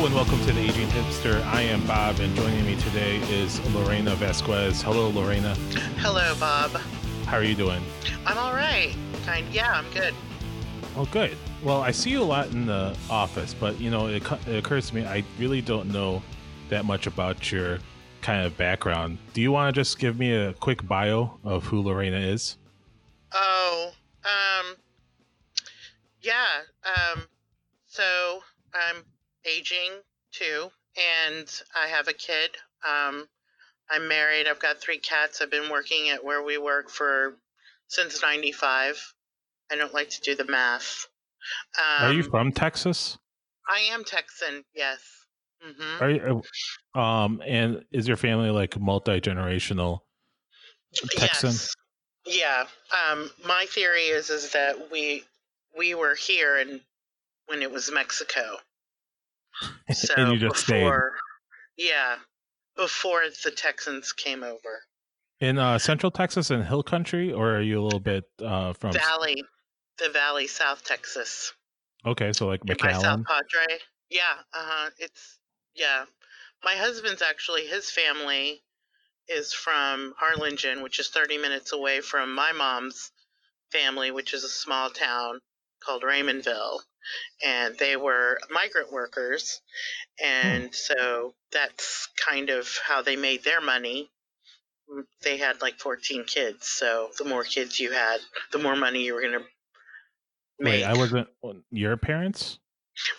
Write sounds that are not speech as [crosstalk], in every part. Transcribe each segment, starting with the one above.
Hello and welcome to the Aging Hipster. I am Bob, and joining me today is Lorena Vasquez. Hello, Lorena. Hello, Bob. How are you doing? I'm all right. Kind, yeah, I'm good. Oh, good. Well, I see you a lot in the office, but you know, it, it occurs to me I really don't know that much about your kind of background. Do you want to just give me a quick bio of who Lorena is? Oh, um, yeah. Um, so I'm aging too, and I have a kid. Um, I'm married. I've got three cats. I've been working at where we work for since '95. I don't like to do the math. Um, Are you um, from Texas? I am Texan. Yes. Mm-hmm. Are you, uh, um, and is your family like multi generational Texan? Yes. Yeah. Um, my theory is is that we we were here and when it was Mexico. So and you just before, stayed. Yeah, before the Texans came over. In uh, Central Texas and Hill Country, or are you a little bit uh, from Valley, the Valley, South Texas? Okay, so like McAllen. South Padre. Yeah. Uh huh. It's yeah. My husband's actually his family is from Harlingen, which is 30 minutes away from my mom's family, which is a small town called Raymondville and they were migrant workers. And hmm. so that's kind of how they made their money. Mm, they had like 14 kids. So the more kids you had, the more money you were going to make. Wait, I wasn't your parents?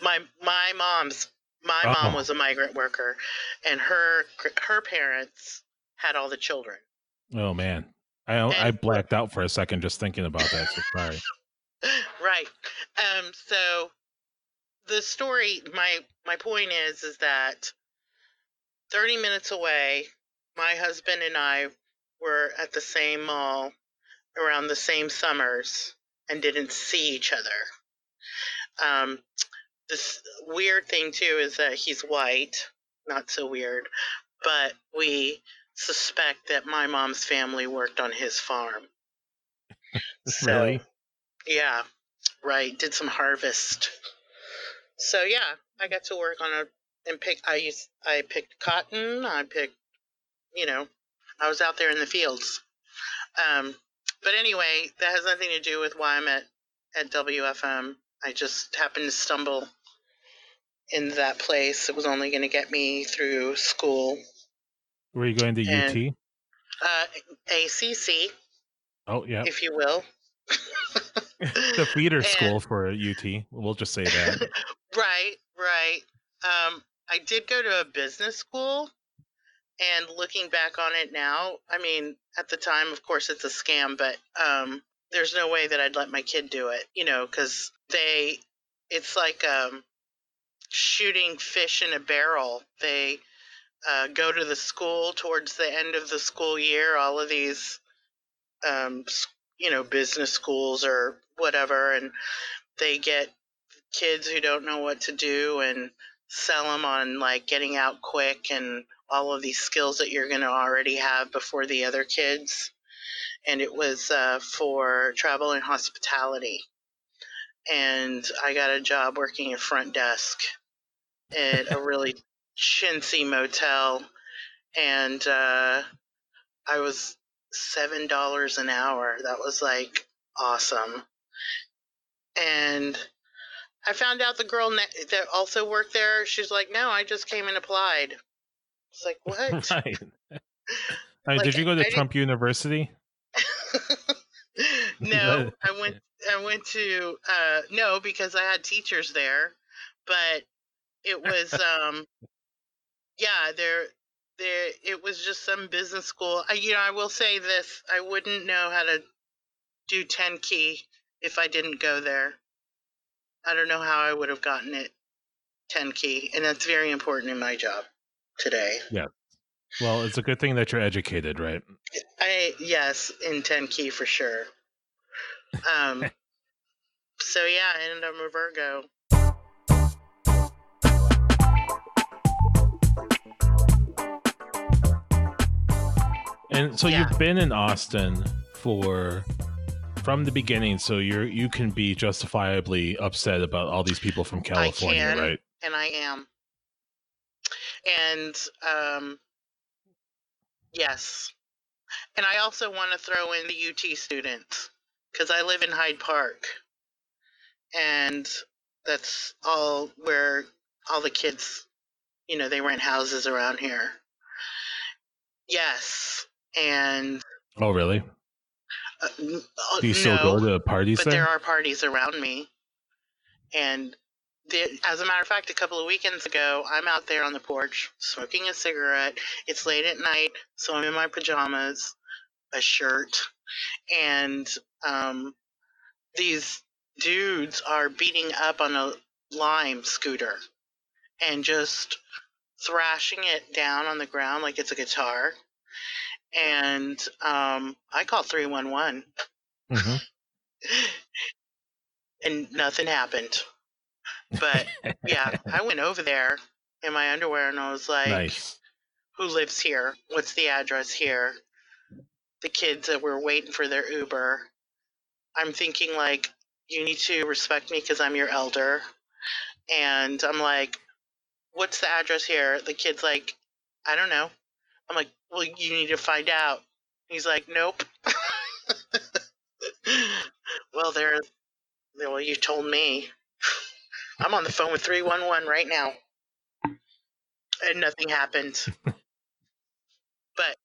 My my mom's my oh. mom was a migrant worker and her her parents had all the children. Oh man. I and, I blacked out for a second just thinking about that. So sorry. Right. Um, so the story, my my point is, is that thirty minutes away, my husband and I were at the same mall around the same summers and didn't see each other. Um, this weird thing too is that he's white, not so weird, but we suspect that my mom's family worked on his farm. [laughs] So, really? Yeah, right. Did some harvest. So yeah, I got to work on a and pick. I used I picked cotton. I picked, you know, I was out there in the fields. Um, but anyway, that has nothing to do with why I'm at at WFM. I just happened to stumble in that place. It was only going to get me through school. Were you going to and, UT? Uh, ACC. Oh yeah. If you will. [laughs] the feeder [laughs] and, school for UT. We'll just say that. [laughs] right, right. Um, I did go to a business school, and looking back on it now, I mean, at the time, of course, it's a scam, but um, there's no way that I'd let my kid do it, you know, because they, it's like um, shooting fish in a barrel. They uh, go to the school towards the end of the school year. All of these um, you know, business schools or whatever, and they get kids who don't know what to do and sell them on like getting out quick and all of these skills that you're going to already have before the other kids. And it was uh, for travel and hospitality. And I got a job working at front desk at a really chintzy motel. And uh, I was seven dollars an hour. That was like awesome. And I found out the girl ne- that also worked there. She's like, "No, I just came and applied." It's like, [laughs] what? right. [laughs] like, did you go to I Trump didn't... University? [laughs] no, I went. I went to uh, no because I had teachers there, but it was um, yeah. There there it was just some business school. I, you know, I will say this: I wouldn't know how to do ten key if I didn't go there. I don't know how I would have gotten it ten key, and that's very important in my job today. Yeah. Well, it's a good thing that you're educated, right? I yes, in ten key for sure. Um. [laughs] so yeah, and I'm a Virgo. And so yeah. you've been in Austin for from the beginning, so you're you can be justifiably upset about all these people from California, can, right? And I am. And um, yes, and I also want to throw in the UT students because I live in Hyde Park, and that's all where all the kids, you know, they rent houses around here. Yes, and Oh, really? Uh, Do you still no, go to parties but there? there are parties around me, and the, as a matter of fact, a couple of weekends ago, I'm out there on the porch smoking a cigarette. It's late at night, so I'm in my pajamas, a shirt, and um, these dudes are beating up on a lime scooter and just thrashing it down on the ground like it's a guitar. And um, I called 311 hmm [laughs] and nothing happened. But yeah, [laughs] I went over there in my underwear and I was like, nice. who lives here? What's the address here? The kids that were waiting for their Uber. I'm thinking like, you need to respect me because I'm your elder. And I'm like, what's the address here? The kid's like, I don't know. I'm like, well, you need to find out. He's like, nope. [laughs] well, there. Well, you told me. I'm on the phone with 311 right now. And nothing happened. but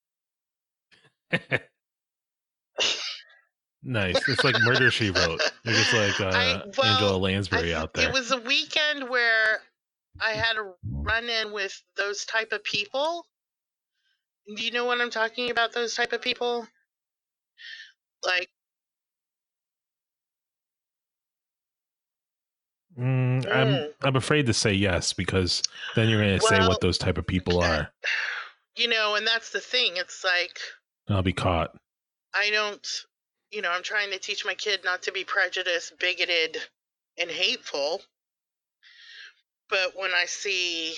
nice. It's like Murder She Wrote. You're just like [laughs] uh, I- well, Angela Lansbury th- out there. It was a weekend where I had a run in with those type of people. Do you know what I'm talking about? Those type of people? Like, Mm, I'm Mm. I'm afraid to say yes because then you're going to say what those type of people are. [sighs] you know, and that's the thing. It's like, I'll be caught. I don't, you know, I'm trying to teach my kid not to be prejudiced, bigoted, and hateful. But when I see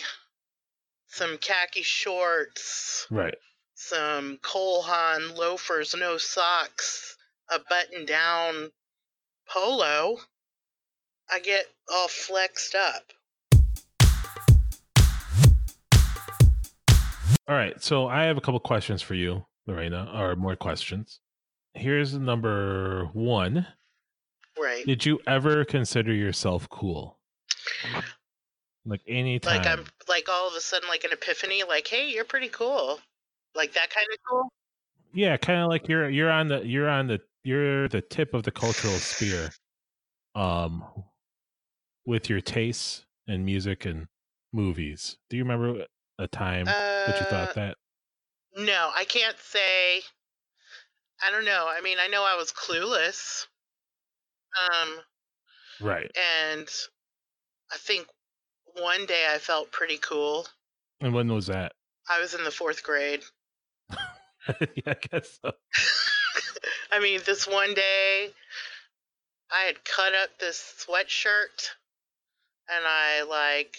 some khaki shorts, Right. some Cole Haan loafers, no socks, a button down polo, I get all flexed up. All right. So I have a couple questions for you, Lorena, or more questions. Here's number one. Right. Did you ever consider yourself cool? Like anytime. Like I'm like all of a sudden like an epiphany, like, hey, you're pretty cool. Like that kind of cool. yeah, kind of like you're you're on the you're on the you're the tip of the cultural spear. Um with your tastes and music and movies. Do you remember a time that you Uh, thought that? No, I can't say. I don't know. I mean, I know I was clueless. Um, Right. and I think one day I felt pretty cool. And when was that? I was in the fourth grade. [laughs] yeah, I guess so. [laughs] I mean, this one day, I had cut up this sweatshirt, and I like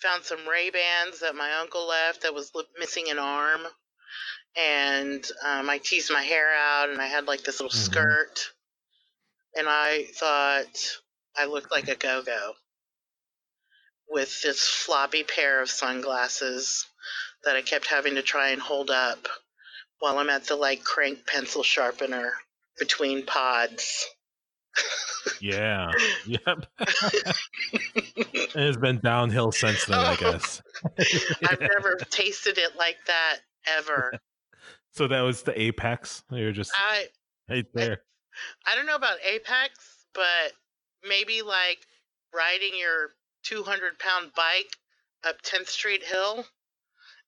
found some Ray Bans that my uncle left that was missing an arm, and um, I teased my hair out, and I had like this little Mhm. skirt, and I thought I looked like a go-go with this floppy pair of sunglasses that I kept having to try and hold up while I'm at the like crank pencil sharpener between pods. Yeah. [laughs] Yep. it's been downhill since then, I Oh. guess. I've [laughs] never tasted it like that ever. so that was the apex. You're just I right there. I don't know about Apex, but maybe like riding your 200 pound bike up 10th Street Hill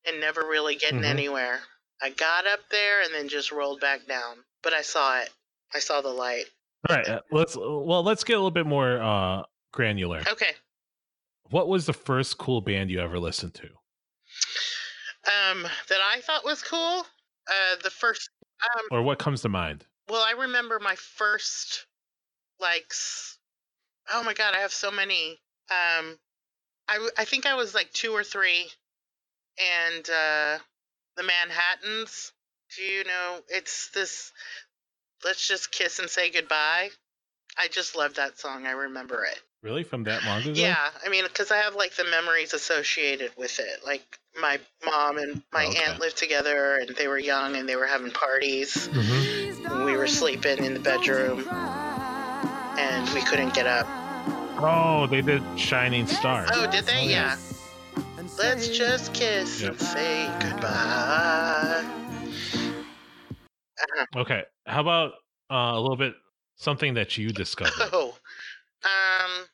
and never really getting Mhm. anywhere. I got up there and then just rolled back down, but I saw it. I saw the light. All right. uh, Let's well, let's get a little bit more uh granular. Okay. What was the first cool band you ever listened to? Um, that I thought was cool. Uh, the first. Um, Or what comes to mind? well, I remember my first, like, oh my god, I have so many. Um, I I think I was like two or three, and uh, the Manhattans. Do you know? It's this. Let's just kiss and say goodbye. I just love that song. I remember it. Really, from that long ago? Yeah, I mean, because I have like the memories associated with it. Like my mom and my Okay. aunt lived together, and they were young, and they were having parties. hmm And we were sleeping in the bedroom, and we couldn't get up. Oh, they did Shining Star. Oh, did they? Yeah. Let's just kiss Yep. and say goodbye. Okay. How about uh, a little bit something that you discovered? [laughs] Oh, um,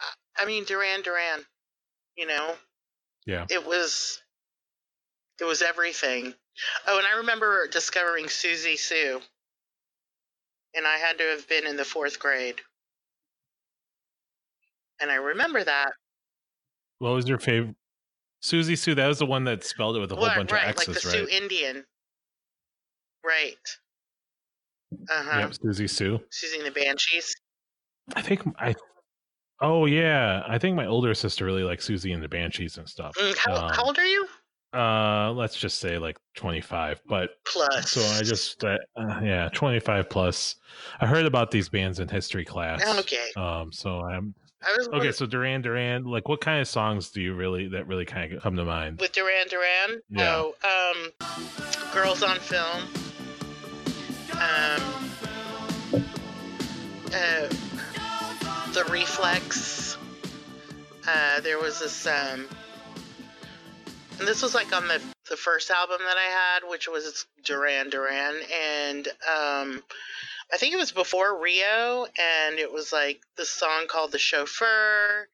I- I mean Duran Duran. You know, Yeah. it was, it was everything. Oh, and I remember discovering Siouxsie Sioux, and I had to have been in the fourth grade, and I remember that. What was your favorite? Siouxsie Sioux. That was the one that spelled it with a whole bunch right, of X's, like the right? Sioux Indian. Right. Uh huh. Yep, Siouxsie Sioux. Siouxsie the Banshees. I think I. Oh yeah, I think my older sister really likes Siouxsie and the Banshees and stuff. Mm, How, Um, how old are you? Uh, let's just say like twenty five. But Plus. so I just uh, uh, yeah, twenty five plus. I heard about these bands in history class. Okay. Um, so I'm Okay. So Duran Duran, like, what kind of songs do you really that really kind of come to mind? with Duran Duran. Yeah. Oh, um, Girls on Film. Um, uh, the Reflex. Uh, there was this, um, and this was like on the the first album that I had, which was Duran Duran, and um, I think it was before Rio, and it was like the song called "The Chauffeur."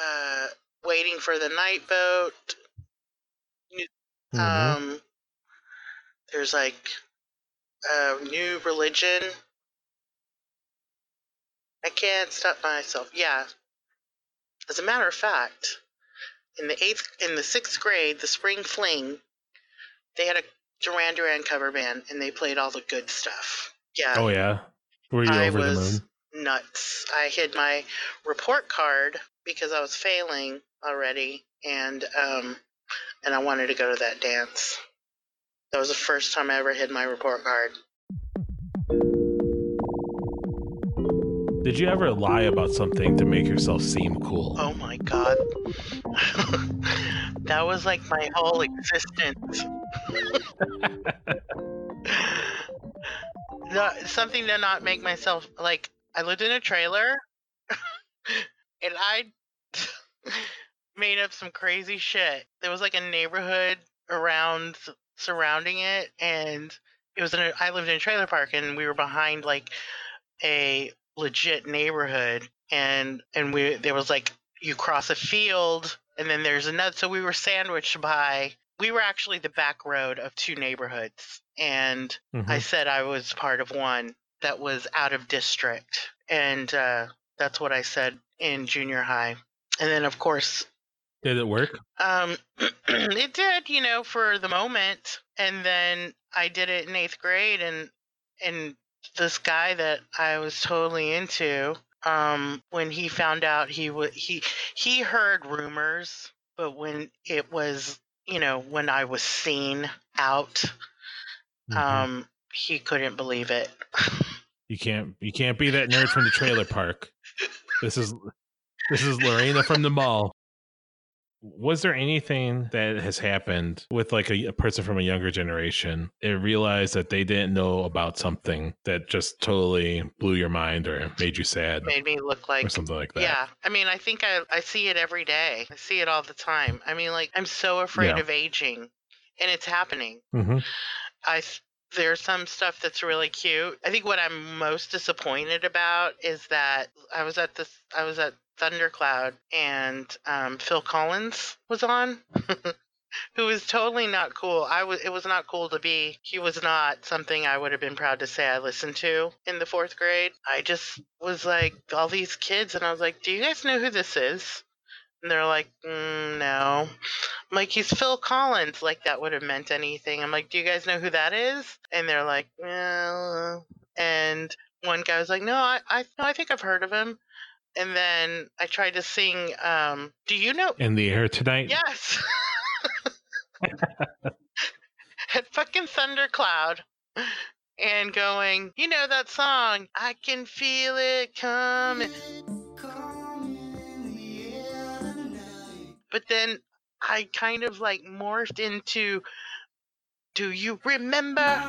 Uh, waiting for the night boat Mhm. um, there's like a new religion. I can't stop myself. Yeah. As a matter of fact, in the eighth, in the sixth grade, the spring fling, they had a Duran Duran cover band, and they played all the good stuff. Yeah, oh yeah, were you I over the was moon? nuts. I hid my report card because I was failing already, and um, and I wanted to go to that dance. That was the first time I ever hid my report card. Did you ever lie about something to make yourself seem cool? Oh my god, [laughs] that was like my whole existence. [laughs] no, something to not make myself like. I lived in a trailer, [laughs] and I [laughs] made up some crazy shit. There was like a neighborhood around surrounding it, and it was in a. I lived in a trailer park, and we were behind like a legit neighborhood, and and we there was like you cross a field, and then there's another. So we were sandwiched by. We were actually the back road of two neighborhoods, and Mhm. I said I was part of one that was out of district, and uh, that's what I said in junior high. And then, of course, Did it work? um, [clears throat] it did, you know, for the moment. And then I did it in eighth grade, and and this guy that I was totally into, um, when he found out he would he he heard rumors, but when it was you know when I was seen out, Mhm. um, he couldn't believe it. you can't you can't be that nerd from the trailer park. This is this is Lorena from the mall. Was there anything that has happened with like a, a person from a younger generation and realized that they didn't know about something that just totally blew your mind or made you sad Made me look like or something like that? Yeah, I mean, I think I I see it every day. I see it all the time. I mean, like I'm so afraid Yeah. of aging, and it's happening. hmm I there's some stuff that's really cute. I think what I'm most disappointed about is that I was at this I was at Thundercloud and um, Phil Collins was on. [laughs] Who was totally not cool. I was. It was not cool to be. He was not something I would have been proud to say I listened to in the fourth grade. I just was like all these kids, and I was like, "Do you guys know who this is?" And they're like, mm, "No." I'm like, "He's Phil Collins." Like that would have meant anything. I'm like, "Do you guys know who that is?" And they're like, "Well." And one guy was like, "No, I, I, no, I think I've heard of him." and then I tried to sing. Um, do you know? In the air tonight. Yes. [laughs] [laughs] At fucking thundercloud, and going. You know that song? I can feel it coming. But then I kind of like morphed into. Do you remember?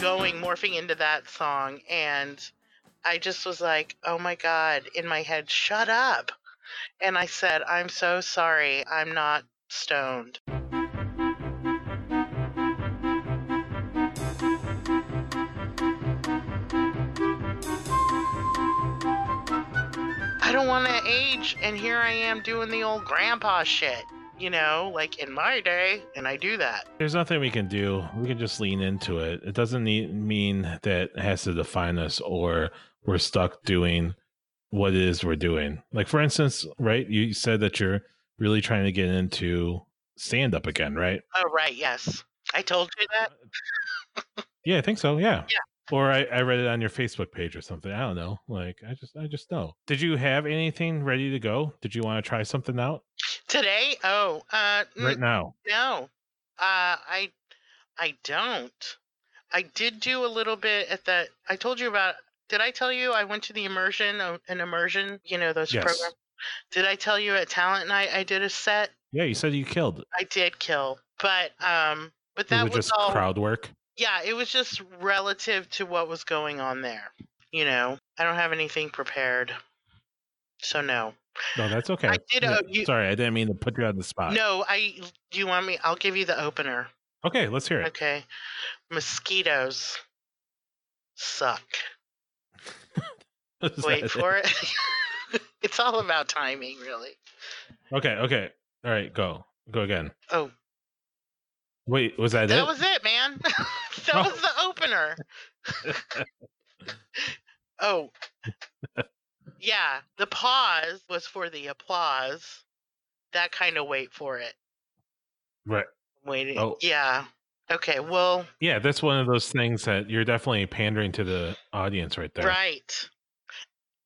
Going, morphing into that song. And I just was like, oh my God, in my head, shut up. And I said, I'm so sorry. I'm not stoned. I don't want to age, and here I am doing the old grandpa shit, you know, like in my day, and I do that. There's nothing we can do. We can just lean into it. It doesn't need, mean that it has to define us or we're stuck doing what it is we're doing. Like, for instance, right? You said that you're really trying to get into stand up again, right? Oh, right. Yes. I told you that. Uh, yeah, I think so. Yeah. Yeah. Or I, I read it on your Facebook page or something. I don't know. Like I just I just know. Did you have anything ready to go? Did you want to try something out Today? Oh, uh, right now? no. Uh, I, I don't. I did do a little bit at that. I told you about. Did I tell you I went to the immersion, uh, an immersion? You know those Yes. programs. Did I tell you at Talent Night I did a set? Yeah, you said you killed. I did kill, but um, but that it was just all. crowd work? Yeah, it was just relative to what was going on there. You know, I don't have anything prepared, so no. No, that's okay. I did. Yeah, Uh, you, Sorry, I didn't mean to put you on the spot. no, I. Do you want me? I'll give you the opener. Okay, let's hear it. Okay. Mosquitoes suck. [laughs] Wait that for it. [laughs] it's all about timing, really. Okay, okay. All right, go. Go again. Oh, Wait, was that, that it? was it, man. [laughs] that was the opener. oh. Yeah, the pause was for the applause. That kind of wait for it. right. Waiting. Oh. Yeah. Okay, well, Yeah, that's one of those things that you're definitely pandering to the audience right there. right.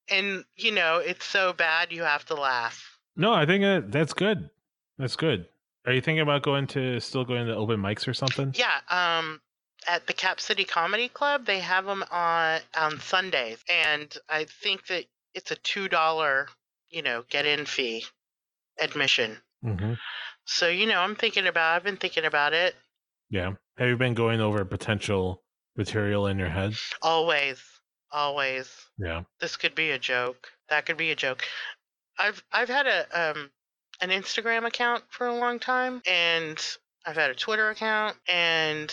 And, you know, it's so bad you have to laugh. No, I think uh, that's good. That's good. Are you thinking about going to still going to open mics or something? Yeah, um, at the Cap City Comedy Club, they have them on on Sundays, and I think that it's a two dollar, you know, get in fee, admission. hmm So you know, I'm thinking about. I've been thinking about it Yeah. Have you been going over potential material in your head? always, always. Yeah. This could be a joke. That could be a joke. I've I've had a um an Instagram account for a long time, and I've had a Twitter account, and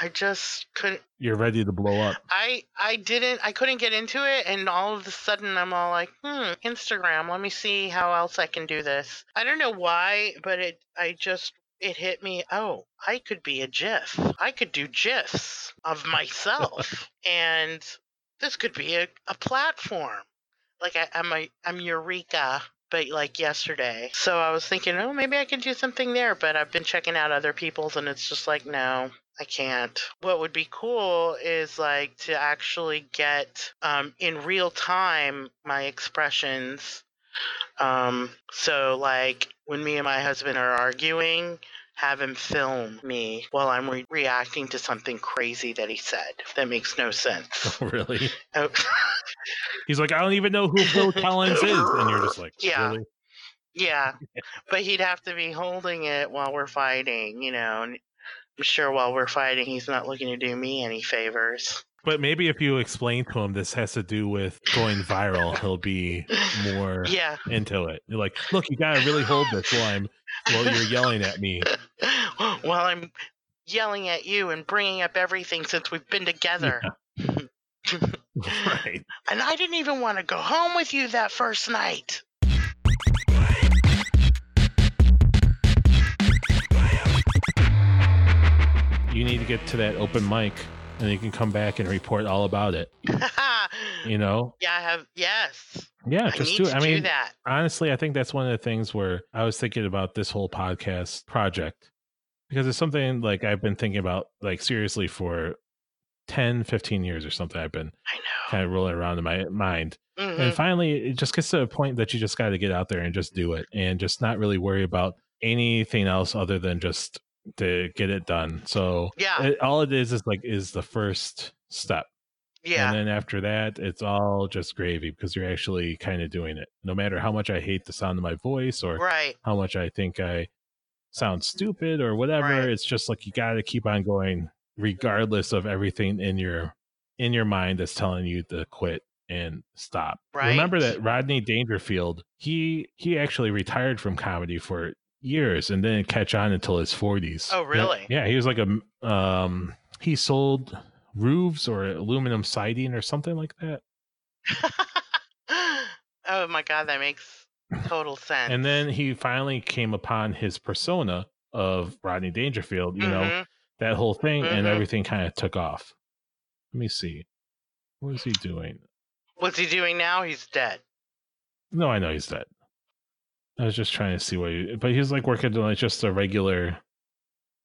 I just couldn't. You're ready to blow up. I I didn't I couldn't get into it and all of a sudden I'm all like, "Hmm, Instagram, let me see how else I can do this." I don't know why, but it I just it hit me, "Oh, I could be a GIF. I could do GIFs of myself." [laughs] and this could be a, a platform. Like I, I'm a I'm Eureka, but like yesterday. So I was thinking, oh, maybe I can do something there. But I've been checking out other people's, and it's just like, no, I can't. What would be cool is like to actually get um, in real time my expressions. Um, so like when me and my husband are arguing, have him film me while I'm re- reacting to something crazy that he said. That makes no sense. [laughs] really? Oh, He's like, I don't even know who Phil Collins is. And you're just like, [laughs] Yeah. really? yeah, but he'd have to be holding it while we're fighting, you know. And sure while we're fighting, he's not looking to do me any favors. But maybe if you explain to him this has to do with going viral, he'll be more [laughs] Yeah. into it. You're like, look, you gotta really hold this while I'm while you're yelling at me. [laughs] while I'm yelling at you and bringing up everything since we've been together. [laughs] right. And I didn't even want to go home with you that first night. You need to get to that open mic and you can come back and report all about it. [laughs] You know? yeah, I have. Yes. Yeah, just do to it. I mean, do that. honestly, I think that's one of the things where I was thinking about this whole podcast project because it's something like I've been thinking about like seriously for 10, 15 years or something. I've been I know. kind of rolling around in my mind. Mhm. And finally, it just gets to a point that you just got to get out there and just do it and just not really worry about anything else other than just to get it done. So Yeah. it, all it is is like is the first step. Yeah. And then after that, it's all just gravy because you're actually kind of doing it. No matter how much I hate the sound of my voice or right. how much I think I sound stupid or whatever, Right. it's just like you got to keep on going regardless of everything in your in your mind that's telling you to quit and stop. Remember that Rodney Dangerfield, he he actually retired from comedy for years and didn't catch on until his 40s. Oh, really? Yeah, he was like a um he sold roofs or aluminum siding or something like that. [laughs] oh my god, that makes total sense. And then he finally came upon his persona of Rodney Dangerfield, you know, Mhm. that whole thing, and Mhm. everything kind of took off. Let me see. What is he doing? what's he doing now? He's dead. No, I know he's dead. I was just trying to see what he, but he's like working like just a regular,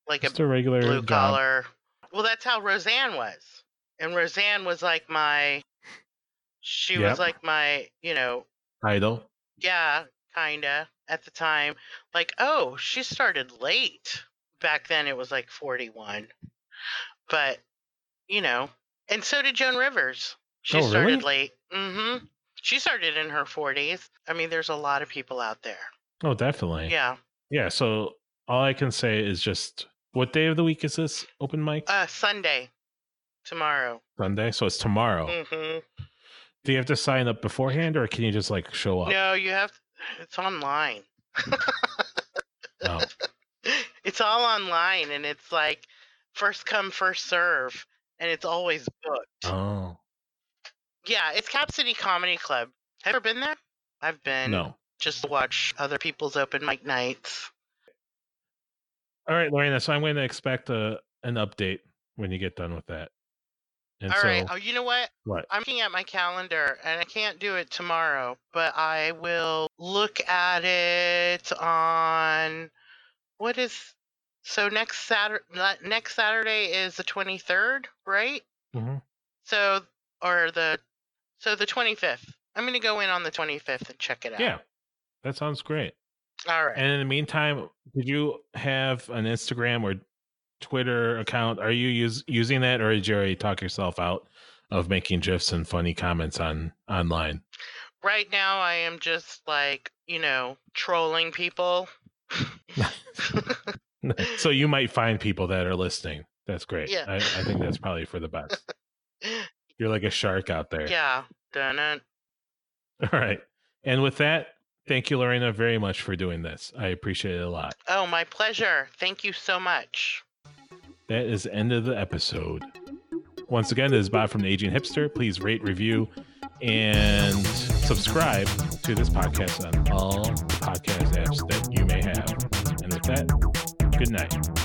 Like a just a regular blue job. collar. Well, that's how Roseanne was. And Roseanne was like my she Yep. was like my, you know, idol. yeah, kinda at the time. Like, oh, she started late. Back then it was like 41. But, you know, and so did Joan Rivers. She Oh, really? started late. Mhm. She started in her 40s. I mean, there's a lot of people out there. Oh, definitely. Yeah. Yeah. So all I can say is just what day of the week is this open mic? Uh Sunday tomorrow. Sunday. So it's tomorrow. Mhm. Do you have to sign up beforehand, or can you just like show up? No, you have it's online. Oh. [laughs] It's all online and it's like first come first serve and it's always booked. Oh Yeah, it's Cap City Comedy Club. Have you ever been there? I've been no. just to watch other people's open mic nights. All right, Lorena. So I'm going to expect a an update when you get done with that. And All so right. Oh, you know what? what? I'm looking at my calendar and I can't do it tomorrow, but I will look at it on what is so next Saturday next Saturday is the 23rd, right? Mm-hmm. So or the so the 25th. I'm going to go in on the 25th and check it out. Yeah, that sounds great. All right. And in the meantime, did you have an Instagram or Twitter account? Are you use, using that, or did you already talk yourself out of making gifs and funny comments on online? right now I am just like, you know, trolling people. [laughs] [laughs] so you might find people that are listening. That's great. Yeah. I, I think that's probably for the best. [laughs] You're like a shark out there. yeah. Done it. [laughs] All right. And with that, thank you, Lorena, very much for doing this. I appreciate it a lot. Oh, my pleasure. Thank you so much. That is the end of the episode. Once again, this is Bob from the Aging Hipster. Please rate, review, and subscribe to this podcast on all podcast apps that you may have. And with that, good night.